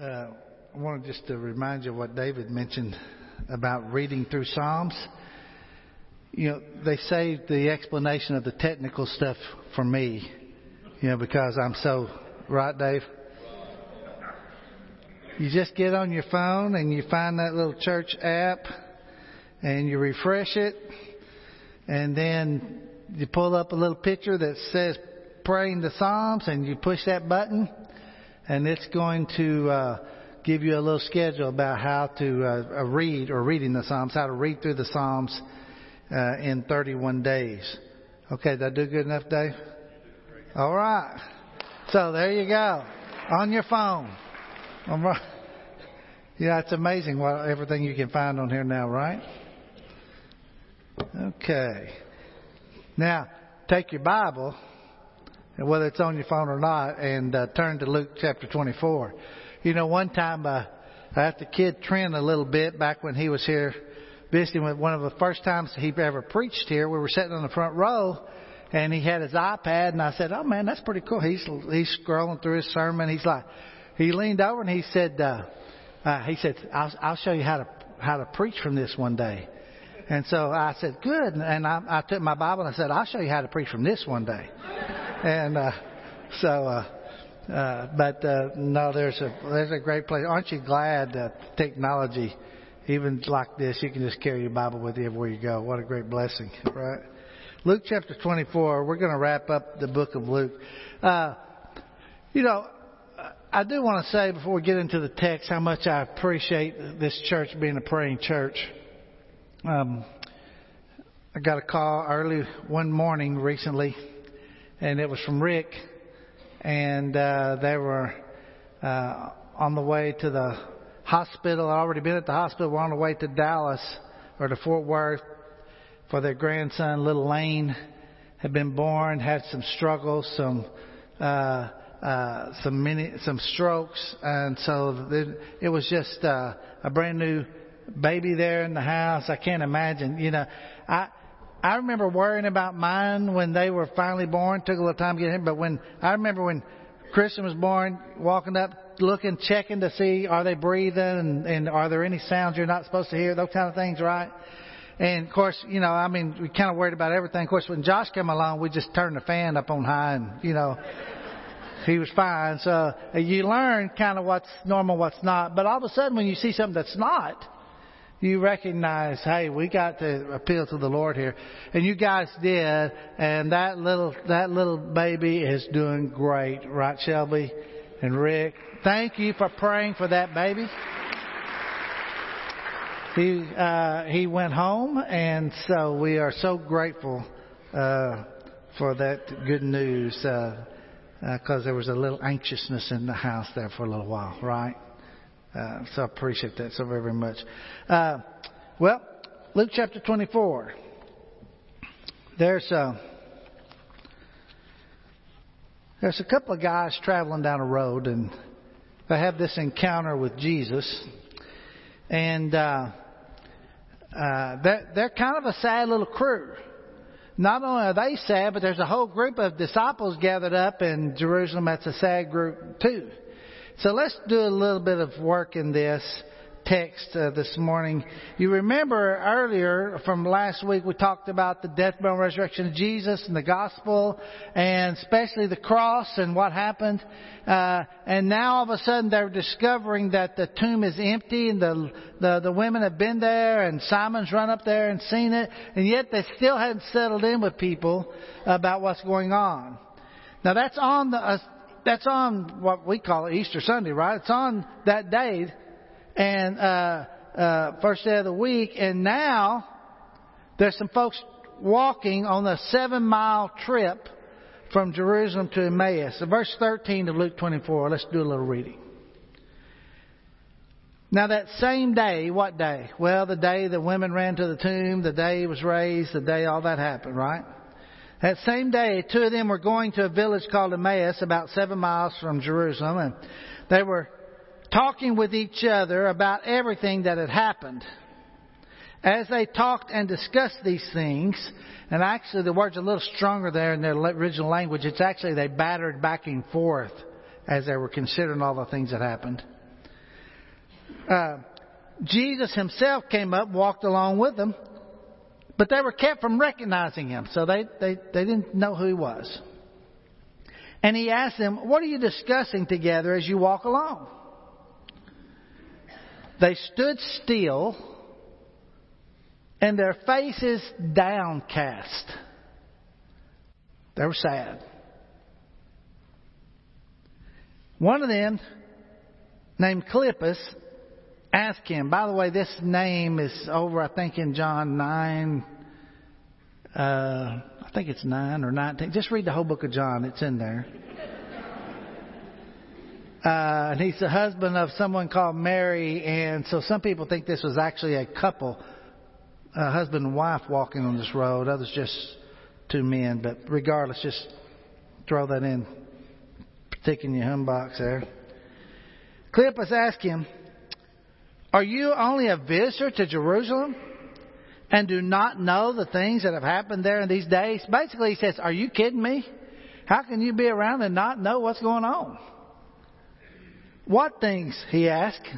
Uh, I wanted just to remind you what David mentioned about reading through Psalms. You know, they saved the explanation of the technical stuff for me, you know, because I'm so, right, Dave? You just get on your phone and you find that little church app and you refresh it and then you pull up a little picture that says praying the Psalms and you push that button and it's going to uh, give you a little schedule about how to uh, uh, read or reading the Psalms, how to read through the Psalms uh, in 31 days. Okay, did I do good enough, Dave? All right. So there you go, on your phone. Yeah, it's amazing what everything you can find on here now, right? Okay. Now, take your Bible whether it's on your phone or not, and uh, turn to Luke chapter 24. You know, one time uh, I asked the kid Trent a little bit back when he was here visiting with one of the first times he ever preached here. We were sitting on the front row, and he had his iPad, and I said, "Oh man, that's pretty cool." He's he's scrolling through his sermon. He's like, he leaned over and he said, uh, uh, "He said, I'll, I'll show you how to how to preach from this one day." And so I said, "Good." And I, I took my Bible and I said, "I'll show you how to preach from this one day." And uh, so, uh, uh, but uh, no, there's a there's a great place. Aren't you glad that technology, even like this, you can just carry your Bible with you everywhere you go? What a great blessing, right? Luke chapter 24. We're going to wrap up the book of Luke. Uh, you know, I do want to say before we get into the text how much I appreciate this church being a praying church. Um, I got a call early one morning recently and it was from Rick, and uh, they were uh, on the way to the hospital. I'd already been at the hospital. We're on the way to Dallas or to Fort Worth for their grandson, little Lane, had been born, had some struggles, some uh, uh, some many some strokes, and so it, it was just uh, a brand new baby there in the house. I can't imagine, you know, I I remember worrying about mine when they were finally born. Took a little time to get him, but when I remember when Christian was born, walking up, looking, checking to see are they breathing and, and are there any sounds you're not supposed to hear, those kind of things, right? And of course, you know, I mean, we kind of worried about everything. Of course, when Josh came along, we just turned the fan up on high, and you know, he was fine. So uh, you learn kind of what's normal, what's not. But all of a sudden, when you see something that's not, you recognize, hey, we got to appeal to the Lord here. And you guys did, and that little, that little baby is doing great, right, Shelby and Rick? Thank you for praying for that baby. He, uh, he went home, and so we are so grateful, uh, for that good news, uh, because uh, there was a little anxiousness in the house there for a little while, right? Uh, so I appreciate that so very, very much. Uh, well, Luke chapter 24. There's a, uh, there's a couple of guys traveling down a road and they have this encounter with Jesus. And uh, uh, they're, they're kind of a sad little crew. Not only are they sad, but there's a whole group of disciples gathered up in Jerusalem that's a sad group too. So let's do a little bit of work in this text uh, this morning. You remember earlier from last week we talked about the death, burial, and resurrection of Jesus and the gospel, and especially the cross and what happened. Uh, and now all of a sudden they're discovering that the tomb is empty, and the, the the women have been there, and Simon's run up there and seen it, and yet they still hadn't settled in with people about what's going on. Now that's on the uh, that's on what we call Easter Sunday, right? It's on that day, and uh, uh, first day of the week. And now there's some folks walking on a seven mile trip from Jerusalem to Emmaus. So verse 13 of Luke 24. Let's do a little reading. Now that same day, what day? Well, the day the women ran to the tomb, the day he was raised, the day all that happened, right? That same day, two of them were going to a village called Emmaus, about seven miles from Jerusalem, and they were talking with each other about everything that had happened. As they talked and discussed these things, and actually the word's are a little stronger there in their original language, it's actually they battered back and forth as they were considering all the things that happened. Uh, Jesus himself came up, walked along with them, but they were kept from recognizing him, so they, they, they didn't know who he was. And he asked them, What are you discussing together as you walk along? They stood still and their faces downcast. They were sad. One of them, named Cleopas, asked him, by the way, this name is over, I think, in John 9, uh, I think it's 9 or 19. Just read the whole book of John, it's in there. Uh, and he's the husband of someone called Mary, and so some people think this was actually a couple, a husband and wife walking on this road. Others just two men, but regardless, just throw that in, stick in your hum box there. Cleopas asked him, "Are you only a visitor to Jerusalem?" And do not know the things that have happened there in these days? Basically, he says, Are you kidding me? How can you be around and not know what's going on? What things? He asked.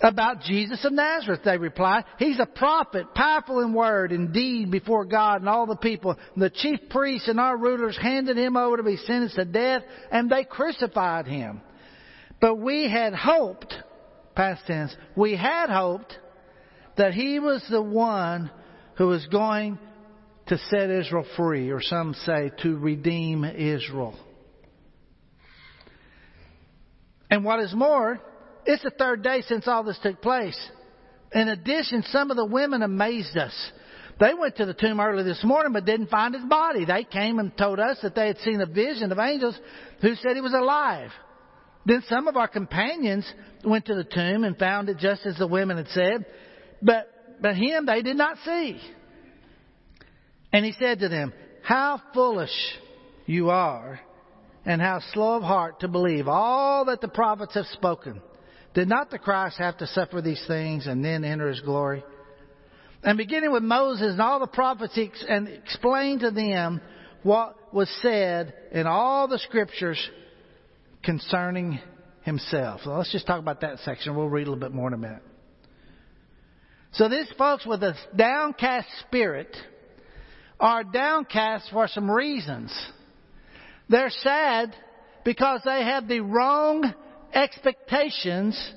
About Jesus of Nazareth, they replied. He's a prophet, powerful in word and deed before God and all the people. The chief priests and our rulers handed him over to be sentenced to death, and they crucified him. But we had hoped, past tense, we had hoped that he was the one who was going to set Israel free, or some say to redeem Israel. And what is more, it's the third day since all this took place. In addition, some of the women amazed us. They went to the tomb early this morning but didn't find his body. They came and told us that they had seen a vision of angels who said he was alive. Then some of our companions went to the tomb and found it just as the women had said, but, but him they did not see. And he said to them, How foolish you are and how slow of heart to believe all that the prophets have spoken. Did not the Christ have to suffer these things and then enter his glory? And beginning with Moses and all the prophets, and explained to them what was said in all the scriptures concerning himself. Let's just talk about that section. We'll read a little bit more in a minute. So these folks with a downcast spirit are downcast for some reasons. They're sad because they have the wrong expectations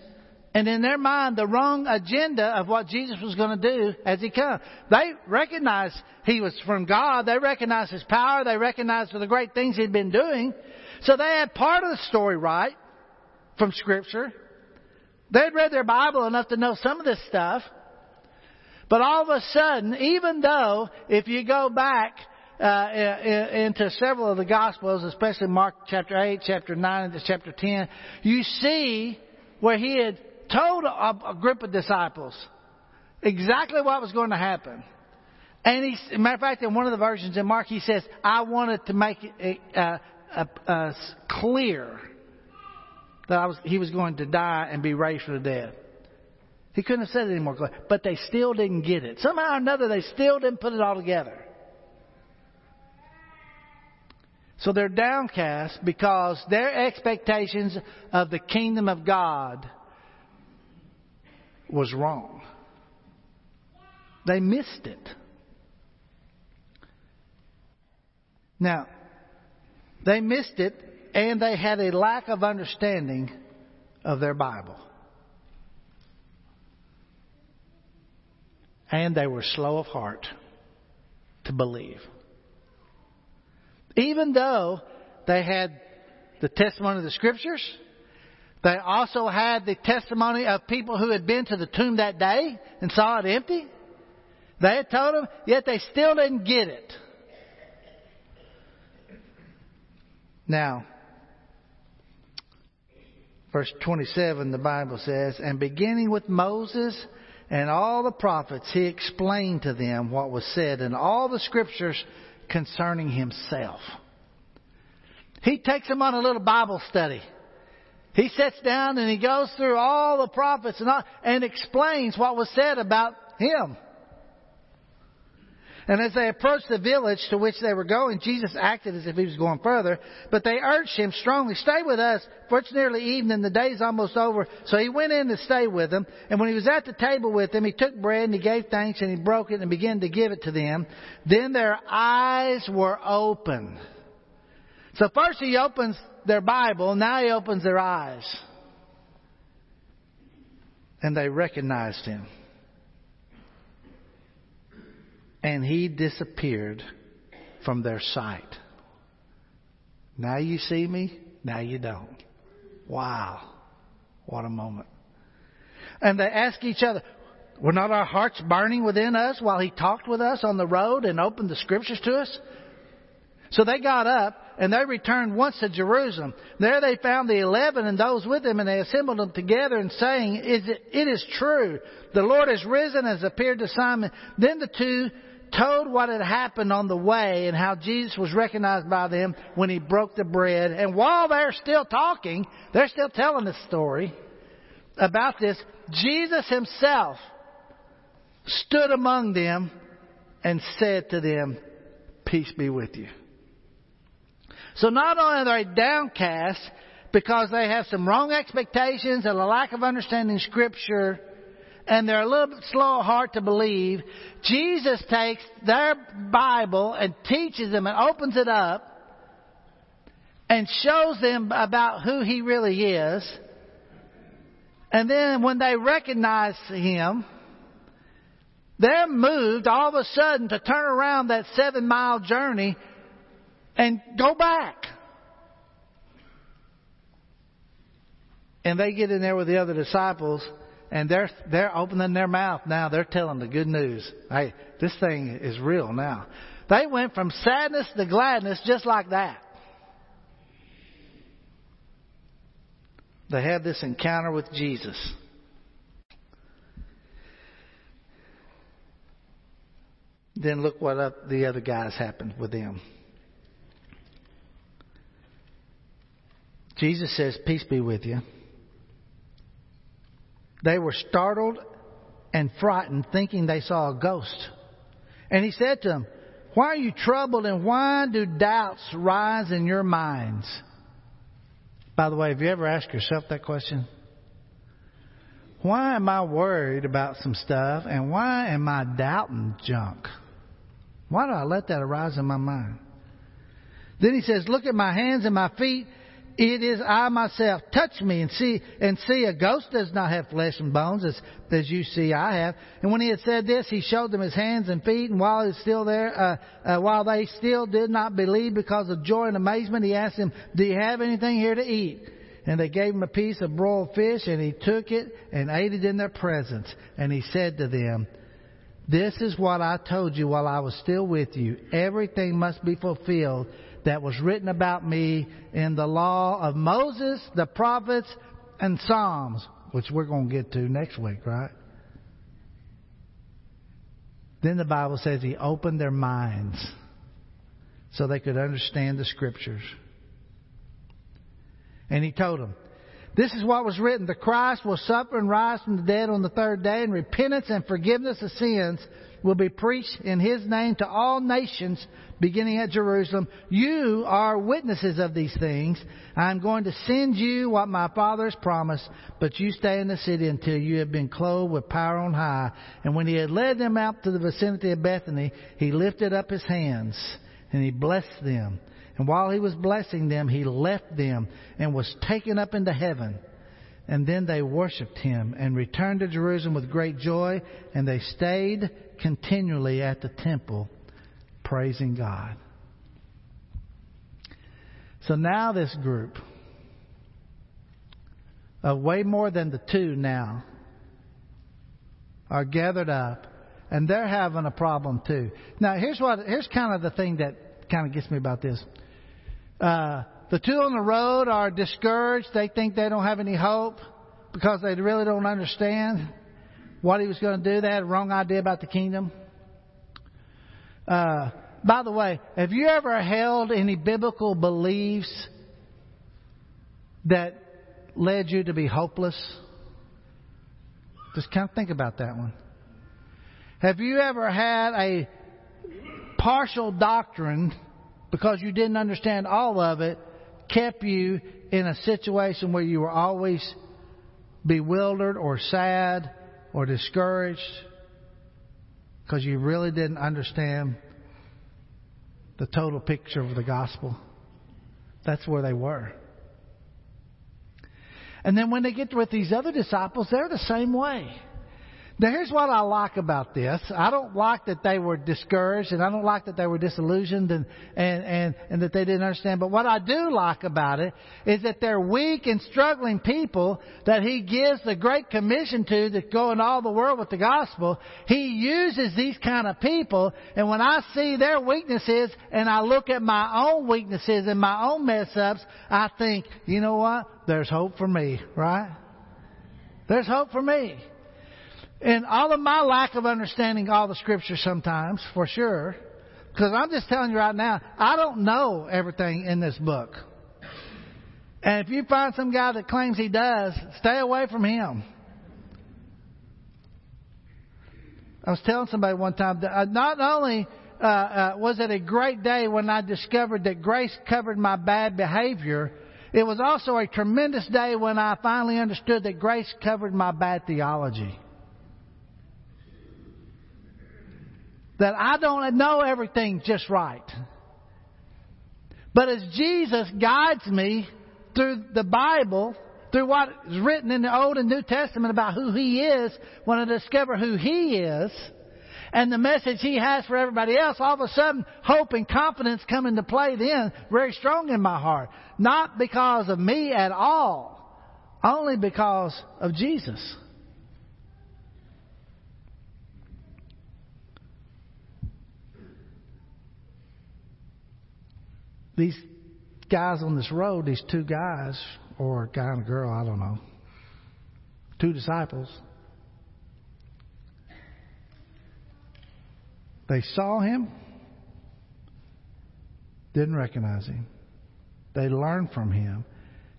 and in their mind the wrong agenda of what Jesus was going to do as he come. They recognized he was from God. They recognized his power. They recognized the great things he'd been doing. So they had part of the story right from Scripture. They'd read their Bible enough to know some of this stuff. But all of a sudden, even though if you go back uh, into several of the Gospels, especially Mark chapter 8, chapter 9, and chapter 10, you see where he had told a, a group of disciples exactly what was going to happen. And he, matter of fact, in one of the versions in Mark, he says, I wanted to make it uh, clear that was, he was going to die and be raised from the dead. He couldn't have said it any more clear, but they still didn't get it. Somehow or another, they still didn't put it all together. So they're downcast because their expectations of the kingdom of God was wrong. They missed it. Now, they missed it and they had a lack of understanding of their Bible. And they were slow of heart to believe. Even though they had the testimony of the scriptures, they also had the testimony of people who had been to the tomb that day and saw it empty. They had told them, yet they still didn't get it. Now, verse 27, the Bible says, And beginning with Moses and all the prophets, he explained to them what was said in all the scriptures concerning himself. He takes them on a little Bible study. He sits down and he goes through all the prophets and, all, and explains what was said about him. And as they approached the village to which they were going, Jesus acted as if he was going further, but they urged him strongly, stay with us, for it's nearly evening, the day's almost over. So he went in to stay with them, and when he was at the table with them, he took bread and he gave thanks and he broke it and began to give it to them. Then their eyes were open. So first he opens their Bible, now he opens their eyes. And they recognized him. And he disappeared from their sight. Now you see me, now you don't. Wow. What a moment. And they ask each other, were not our hearts burning within us while he talked with us on the road and opened the scriptures to us? So they got up and they returned once to Jerusalem. There they found the eleven and those with them and they assembled them together and saying, is it, it is true. The Lord has risen, and has appeared to Simon. Then the two told what had happened on the way and how Jesus was recognized by them when he broke the bread. And while they're still talking, they're still telling the story about this, Jesus himself stood among them and said to them, Peace be with you. So not only are they downcast because they have some wrong expectations and a lack of understanding Scripture, and they're a little bit slow of heart to believe, Jesus takes their Bible and teaches them and opens it up and shows them about who He really is. And then when they recognize Him, they're moved all of a sudden to turn around that seven mile journey and go back. And they get in there with the other disciples and they're they're opening their mouth now. They're telling the good news. Hey, this thing is real now. They went from sadness to gladness just like that. They had this encounter with Jesus. Then look what the other guys happened with them. Jesus says, Peace be with you. They were startled and frightened, thinking they saw a ghost. And he said to them, Why are you troubled and why do doubts rise in your minds? By the way, have you ever asked yourself that question? Why am I worried about some stuff and why am I doubting junk? Why do I let that arise in my mind? Then he says, Look at my hands and my feet. It is I myself. Touch me and see, and see a ghost does not have flesh and bones as, as you see I have. And when he had said this, he showed them his hands and feet. And while he was still there, uh, uh, while they still did not believe because of joy and amazement, he asked them, do you have anything here to eat? And they gave him a piece of broiled fish and he took it and ate it in their presence. And he said to them, this is what I told you while I was still with you. Everything must be fulfilled that was written about me in the law of Moses, the prophets, and Psalms, which we're going to get to next week, right? Then the Bible says he opened their minds so they could understand the scriptures. And he told them, this is what was written. The Christ will suffer and rise from the dead on the third day, and repentance and forgiveness of sins will be preached in his name to all nations, beginning at Jerusalem. You are witnesses of these things. I'm going to send you what my Father has promised, but you stay in the city until you have been clothed with power on high. And when he had led them out to the vicinity of Bethany, he lifted up his hands and he blessed them. And while he was blessing them, he left them and was taken up into heaven. And then they worshiped him and returned to Jerusalem with great joy, and they stayed continually at the temple praising God. So now this group of way more than the two now are gathered up and they're having a problem too. Now here's what here's kind of the thing that kind of gets me about this. Uh, the two on the road are discouraged. They think they don't have any hope because they really don't understand what he was going to do. They had a wrong idea about the kingdom. Uh, by the way, have you ever held any biblical beliefs that led you to be hopeless? Just kind of think about that one. Have you ever had a partial doctrine, because you didn't understand all of it, kept you in a situation where you were always bewildered or sad or discouraged because you really didn't understand the total picture of the gospel. That's where they were. And then when they get with these other disciples, they're the same way. Now, here's what I like about this. I don't like that they were discouraged, and I don't like that they were disillusioned and, and, and, and that they didn't understand. But what I do like about it is that they're weak and struggling people that He gives the Great Commission to to go in all the world with the gospel. He uses these kind of people, and when I see their weaknesses and I look at my own weaknesses and my own mess ups, I think, you know what? There's hope for me, right? There's hope for me. And all of my lack of understanding all the scriptures sometimes, for sure, because I'm just telling you right now, I don't know everything in this book. And if you find some guy that claims he does, stay away from him. I was telling somebody one time that uh, not only uh, uh, was it a great day when I discovered that grace covered my bad behavior, it was also a tremendous day when I finally understood that grace covered my bad theology. That I don't know everything just right. But as Jesus guides me through the Bible, through what is written in the Old and New Testament about who He is, when I discover who He is, and the message He has for everybody else, all of a sudden hope and confidence come into play then very strong in my heart. Not because of me at all, only because of Jesus. These guys on this road, these two guys, or a guy and a girl, I don't know, two disciples, they saw him, didn't recognize him. They learned from him.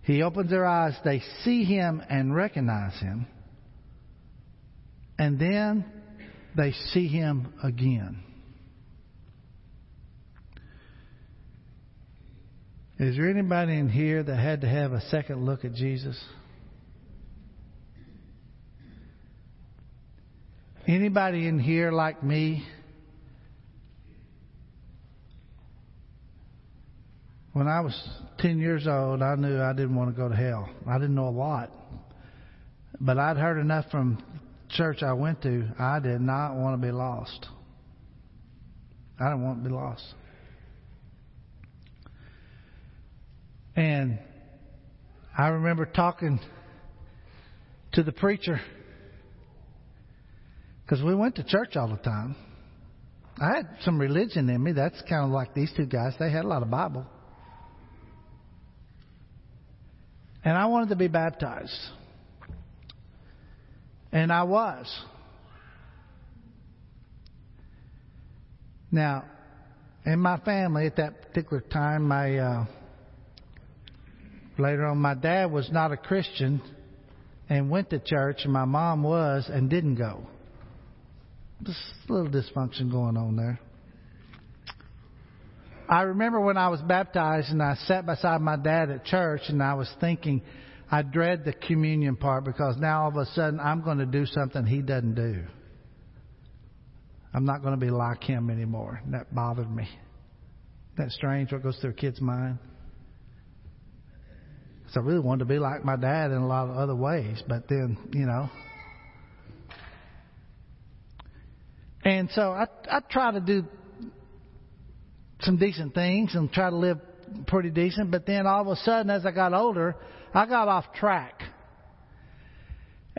He opens their eyes, they see him and recognize him. And then they see him again. Is there anybody in here that had to have a second look at Jesus? Anybody in here like me? When I was 10 years old, I knew I didn't want to go to hell. I didn't know a lot. But I'd heard enough from church I went to, I did not want to be lost. I didn't want to be lost. And I remember talking to the preacher because we went to church all the time. I had some religion in me. That's kind of like these two guys. They had a lot of Bible. And I wanted to be baptized. And I was. Now, in my family at that particular time, my uh, Later on, my dad was not a Christian and went to church, and my mom was and didn't go. Just a little dysfunction going on there. I remember when I was baptized and I sat beside my dad at church and I was thinking, I dread the communion part because now all of a sudden I'm going to do something he doesn't do. I'm not going to be like him anymore. That bothered me. That strange what goes through a kid's mind? So I really wanted to be like my dad in a lot of other ways, but then, you know. And so I I try to do some decent things and try to live pretty decent, but then all of a sudden as I got older, I got off track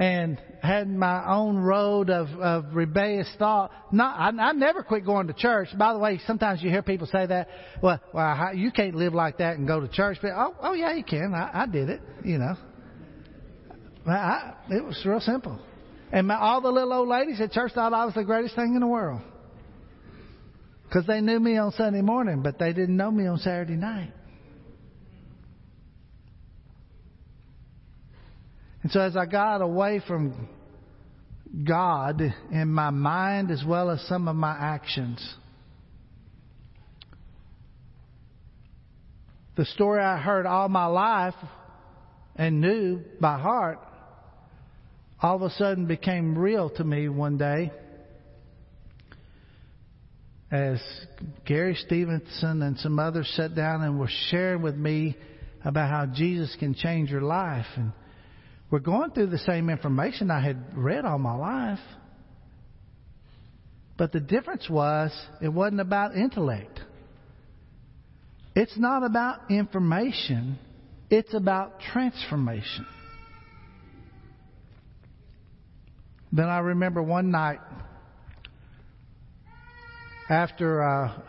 and had my own road of, of rebellious thought. Not, I, I never quit going to church. By the way, sometimes you hear people say that. Well, well, how, you can't live like that and go to church. But oh, oh yeah, you can. I, I did it. You know, I, it was real simple. And my, all the little old ladies at church thought I was the greatest thing in the world because they knew me on Sunday morning, but they didn't know me on Saturday night. And so as I got away from God in my mind as well as some of my actions, the story I heard all my life and knew by heart all of a sudden became real to me one day as Gary Stevenson and some others sat down and were sharing with me about how Jesus can change your life. And we're going through the same information I had read all my life. But the difference was it wasn't about intellect. It's not about information. It's about transformation. Then I remember one night after uh,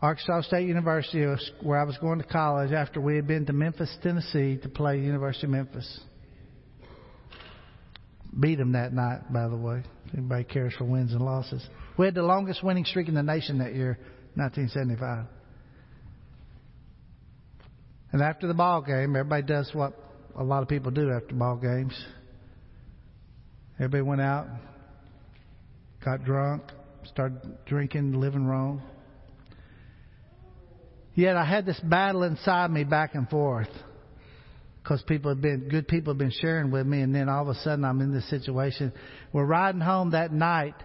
Arkansas State University, where I was going to college, after we had been to Memphis, Tennessee to play University of Memphis. Beat them that night, by the way. Anybody cares for wins and losses. We had the longest winning streak in the nation that year, 1975. And after the ball game, everybody does what a lot of people do after ball games. Everybody went out, got drunk, started drinking, living wrong. Yet I had this battle inside me back and forth because people have been good people have been sharing with me, and then all of a sudden I'm in this situation. We're riding home that night,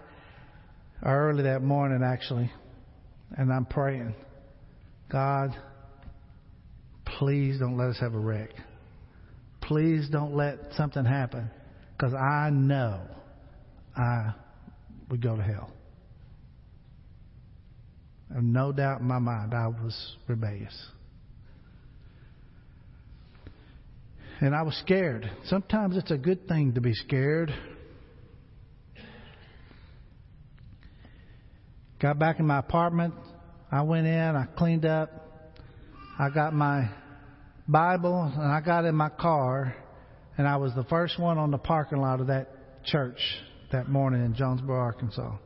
or early that morning actually, and I'm praying, God, please don't let us have a wreck. Please don't let something happen, because I know I would go to hell. No doubt in my mind I was rebellious. And I was scared. Sometimes it's a good thing to be scared. Got back in my apartment. I went in, I cleaned up. I got my Bible and I got in my car and I was the first one on the parking lot of that church that morning in Jonesboro, Arkansas.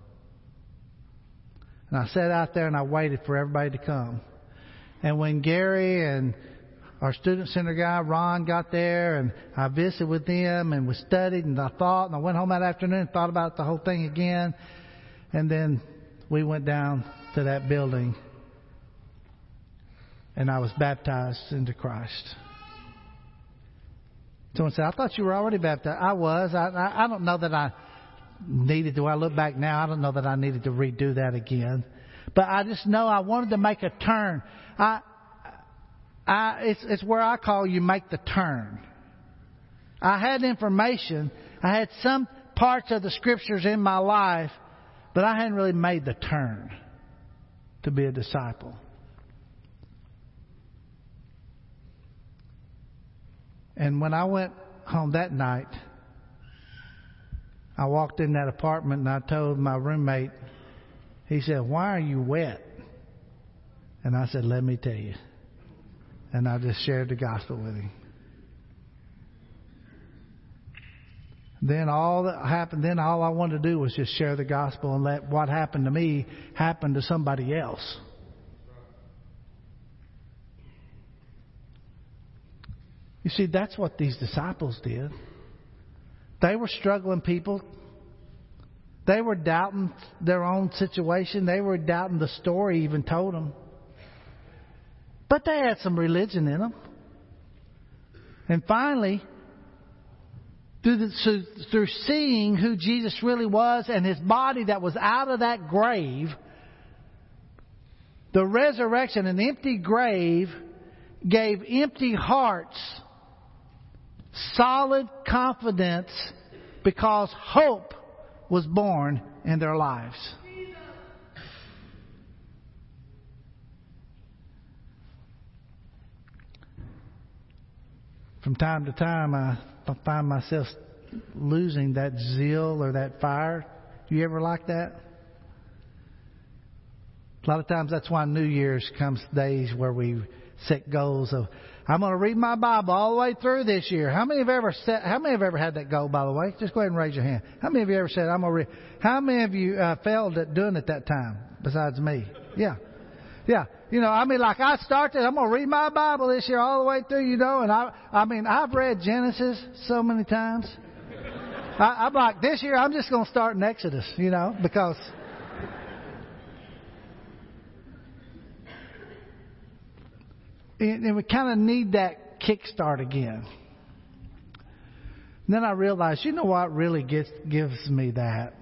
And I sat out there and I waited for everybody to come. And when Gary and our student center guy, Ron, got there and I visited with them and we studied and I thought and I went home that afternoon and thought about the whole thing again. And then we went down to that building and I was baptized into Christ. Someone said, I thought you were already baptized. I was. I, I, I don't know that I needed to. I look back now, I don't know that I needed to redo that again. But I just know I wanted to make a turn. I, I, it's, it's where I call you make the turn. I had information. I had some parts of the scriptures in my life, but I hadn't really made the turn to be a disciple. And when I went home that night, I walked in that apartment and I told my roommate, he said, Why are you wet? And I said, Let me tell you. And I just shared the gospel with him. Then all that happened, then all I wanted to do was just share the gospel and let what happened to me happen to somebody else. You see, that's what these disciples did. They were struggling people. They were doubting their own situation. They were doubting the story even told them. But they had some religion in them. And finally, through, the, through seeing who Jesus really was and his body that was out of that grave, the resurrection, an empty grave, gave empty hearts solid confidence because hope was born in their lives. From time to time, I find myself losing that zeal or that fire. You ever like that? A lot of times that's why New Year's comes days where we set goals of I'm going to read my Bible all the way through this year. How many have ever set, how many have ever had that goal, by the way? Just go ahead and raise your hand. How many of you ever said, I'm going to read? How many of you uh, failed at doing it that time besides me? Yeah. Yeah. You know, I mean, like I started, I'm going to read my Bible this year all the way through, you know, and I, I mean, I've read Genesis so many times. I, I'm like, this year I'm just going to start in Exodus, you know, because And we kind of need that kickstart again. And then I realized, you know what really gets, gives me that?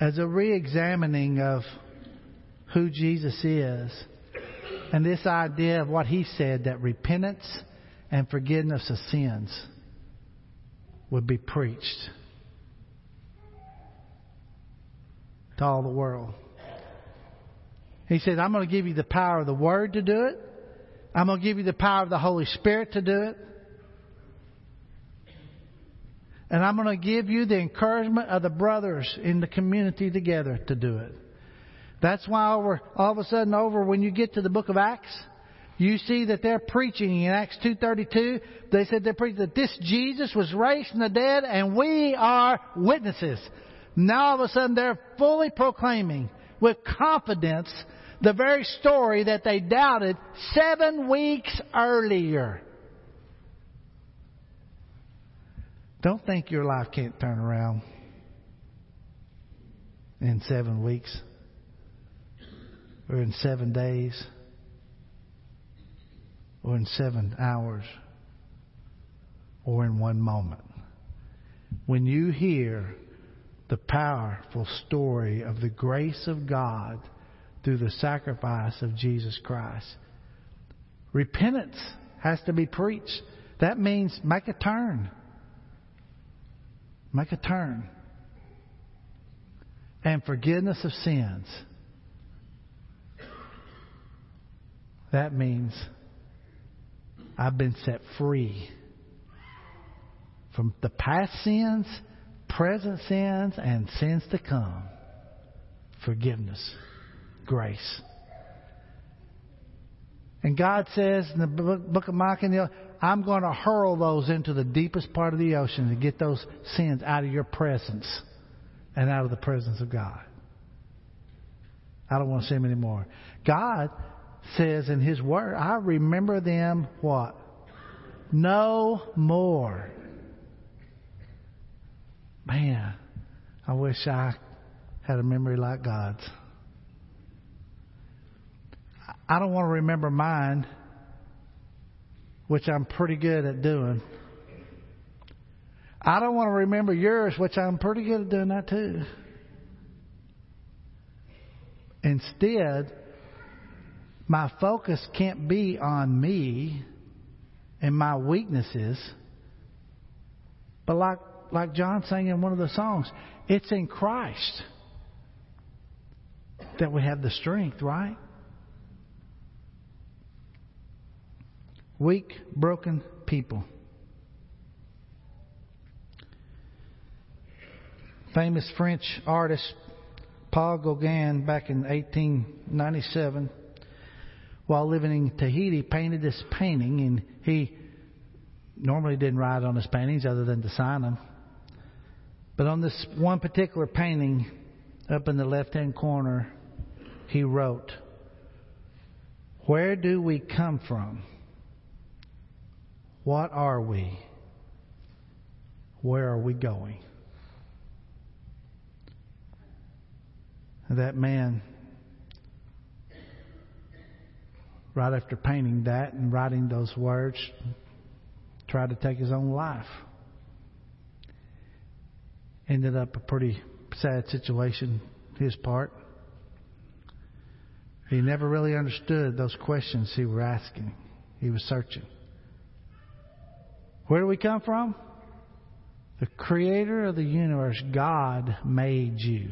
As a re examining of who Jesus is and this idea of what he said that repentance and forgiveness of sins would be preached to all the world. He said, I'm going to give you the power of the Word to do it. I'm going to give you the power of the Holy Spirit to do it. And I'm going to give you the encouragement of the brothers in the community together to do it. That's why over, all of a sudden over when you get to the book of Acts, you see that they're preaching in Acts 2.32. They said they're preaching that this Jesus was raised from the dead and we are witnesses. Now all of a sudden they're fully proclaiming with confidence the very story that they doubted seven weeks earlier. Don't think your life can't turn around in seven weeks or in seven days or in seven hours or in one moment. When you hear the powerful story of the grace of God through the sacrifice of Jesus Christ, repentance has to be preached. That means make a turn. Make a turn. And forgiveness of sins. That means I've been set free from the past sins, present sins, and sins to come. Forgiveness, grace. And God says in the book of Micah, I'm going to hurl those into the deepest part of the ocean to get those sins out of your presence and out of the presence of God. I don't want to see them anymore. God says in His Word, I remember them what? No more. Man, I wish I had a memory like God's. I don't want to remember mine, which I'm pretty good at doing. I don't want to remember yours, which I'm pretty good at doing that too. Instead, my focus can't be on me and my weaknesses. But like, like John sang in one of the songs, it's in Christ that we have the strength, right? Weak, broken people. Famous French artist Paul Gauguin back in 1897 while living in Tahiti, painted this painting, and he normally didn't write on his paintings other than to sign them. But on this one particular painting, up in the left hand corner, he wrote, Where do we come from? What are we? Where are we going? That man right after painting that and writing those words, tried to take his own life. Ended up a pretty sad situation, his part. He never really understood those questions he was asking. He was searching. Where do we come from? The creator of the universe, God, made you.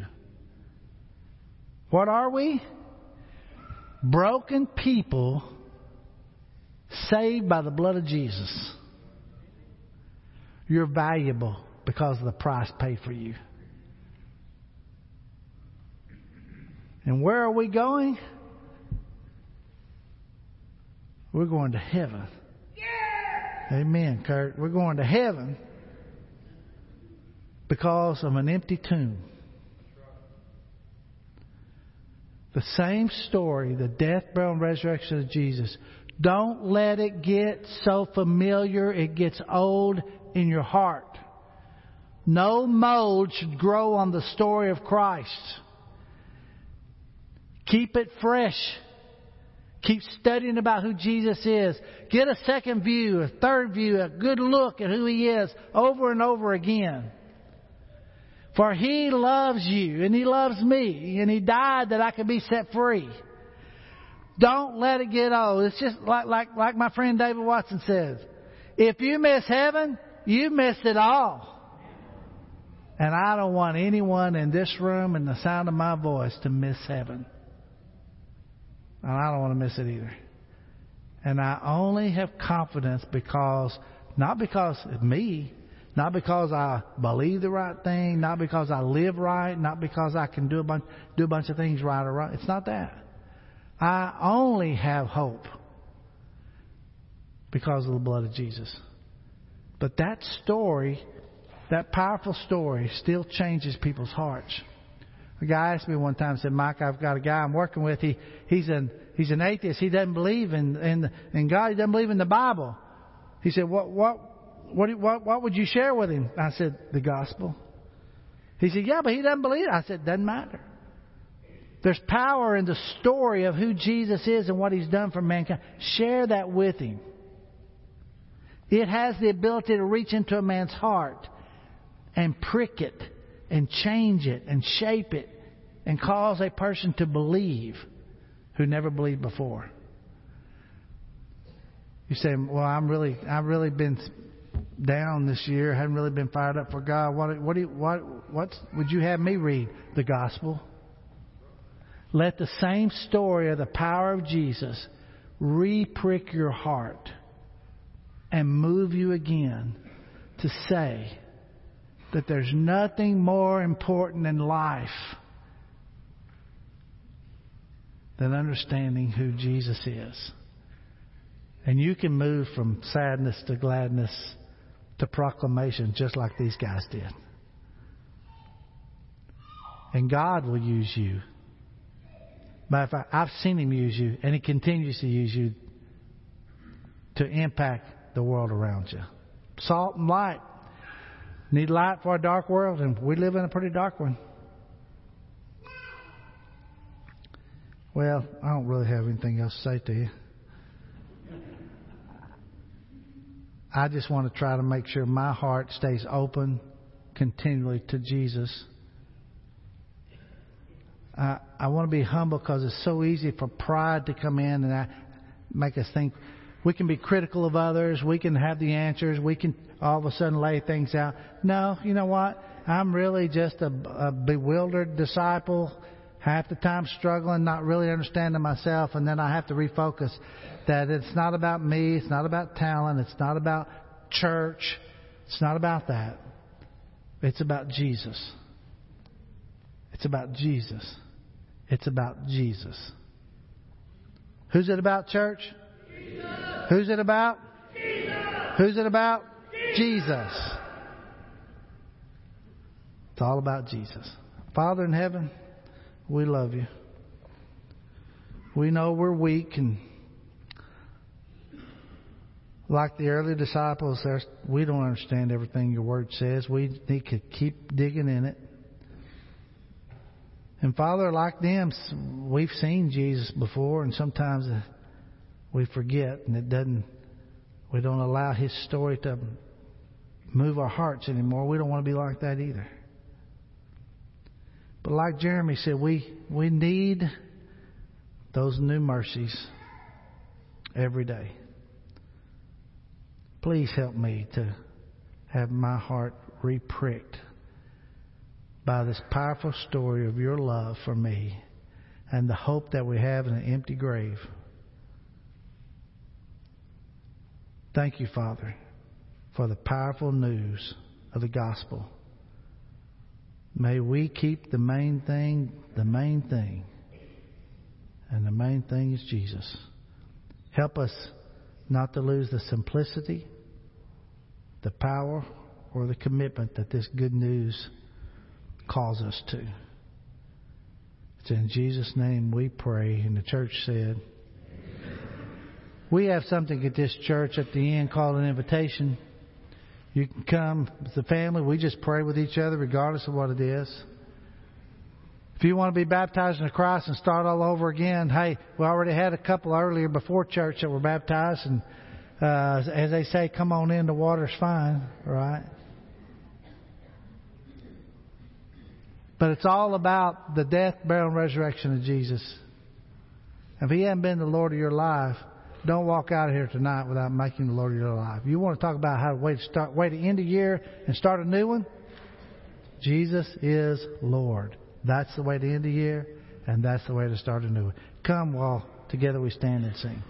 What are we? broken people saved by the blood of Jesus. You're valuable because of the price paid for you. And where are we going? We're going to heaven. Amen, Kurt. We're going to heaven because of an empty tomb. The same story, the death, burial, and resurrection of Jesus. Don't let it get so familiar it gets old in your heart. No mold should grow on the story of Christ. Keep it fresh. Keep studying about who Jesus is. Get a second view, a third view, a good look at who He is over and over again. For He loves you and He loves me and He died that I could be set free. Don't let it get old. It's just like, like, like my friend David Watson says. If you miss heaven, you missed it all. And I don't want anyone in this room and the sound of my voice to miss heaven. And I don't want to miss it either. And I only have confidence because, not because of me, not because I believe the right thing, not because I live right, not because I can do a bunch, do a bunch of things right or right. It's not that. I only have hope because of the blood of Jesus. But that story, that powerful story, still changes people's hearts. A guy asked me one time, said, Mike, I've got a guy I'm working with. He, he's an, he's an atheist. He doesn't believe in, in, in God. He doesn't believe in the Bible. He said, what, what, what, what, what would you share with him? I said, the gospel. He said, yeah, but he doesn't believe it. I said, doesn't matter. There's power in the story of who Jesus is and what he's done for mankind. Share that with him. It has the ability to reach into a man's heart and prick it and change it and shape it and cause a person to believe who never believed before. You say, "Well, I'm really, I've really been down this year. I haven't really been fired up for God. What, what, do you, what, what would you have me read? The gospel." Let the same story of the power of Jesus re-prick your heart and move you again to say that there's nothing more important in life than understanding who Jesus is. And you can move from sadness to gladness to proclamation just like these guys did. And God will use you. Matter of fact, I've seen Him use you, and He continues to use you to impact the world around you. Salt and light. Need light for a dark world, and we live in a pretty dark one. Well, I don't really have anything else to say to you. I just want to try to make sure my heart stays open continually to Jesus. I, I want to be humble because it's so easy for pride to come in and I, make us think we can be critical of others. We can have the answers. We can all of a sudden lay things out. No, you know what? I'm really just a, a bewildered disciple, half the time struggling, not really understanding myself, and then I have to refocus that it's not about me, it's not about talent, it's not about church, it's not about that. It's about Jesus. It's about Jesus. It's about Jesus. Who's it about, church? Who's it about? Jesus. Who's it about? Jesus. It's all about Jesus. Father in heaven, we love you. We know we're weak and like the early disciples, we don't understand everything your word says. We need to keep digging in it. And Father, like them, we've seen Jesus before, and sometimes we forget, and it doesn't. We don't allow His story to move our hearts anymore. We don't want to be like that either. But like Jeremy said, we we need those new mercies every day. Please help me to have my heart repricked by this powerful story of your love for me and the hope that we have in an empty grave. Thank you, Father, for the powerful news of the gospel. May we keep the main thing the main thing. And the main thing is Jesus. Help us not to lose the simplicity, the power, or the commitment that this good news calls us to. It's in Jesus' name we pray. And the church said, we have something at this church at the end called an invitation. You can come with the family. We just pray with each other regardless of what it is. If you want to be baptized in Christ and start all over again, hey, we already had a couple earlier before church that were baptized, and uh, as they say, come on in, the water's fine, right? But it's all about the death, burial, and resurrection of Jesus. If He hasn't been the Lord of your life, don't walk out of here tonight without making the Lord your life. You want to talk about how to wait to start, wait to end the year and start a new one? Jesus is Lord. That's the way to end the year, and that's the way to start a new one. Come while together we stand and sing.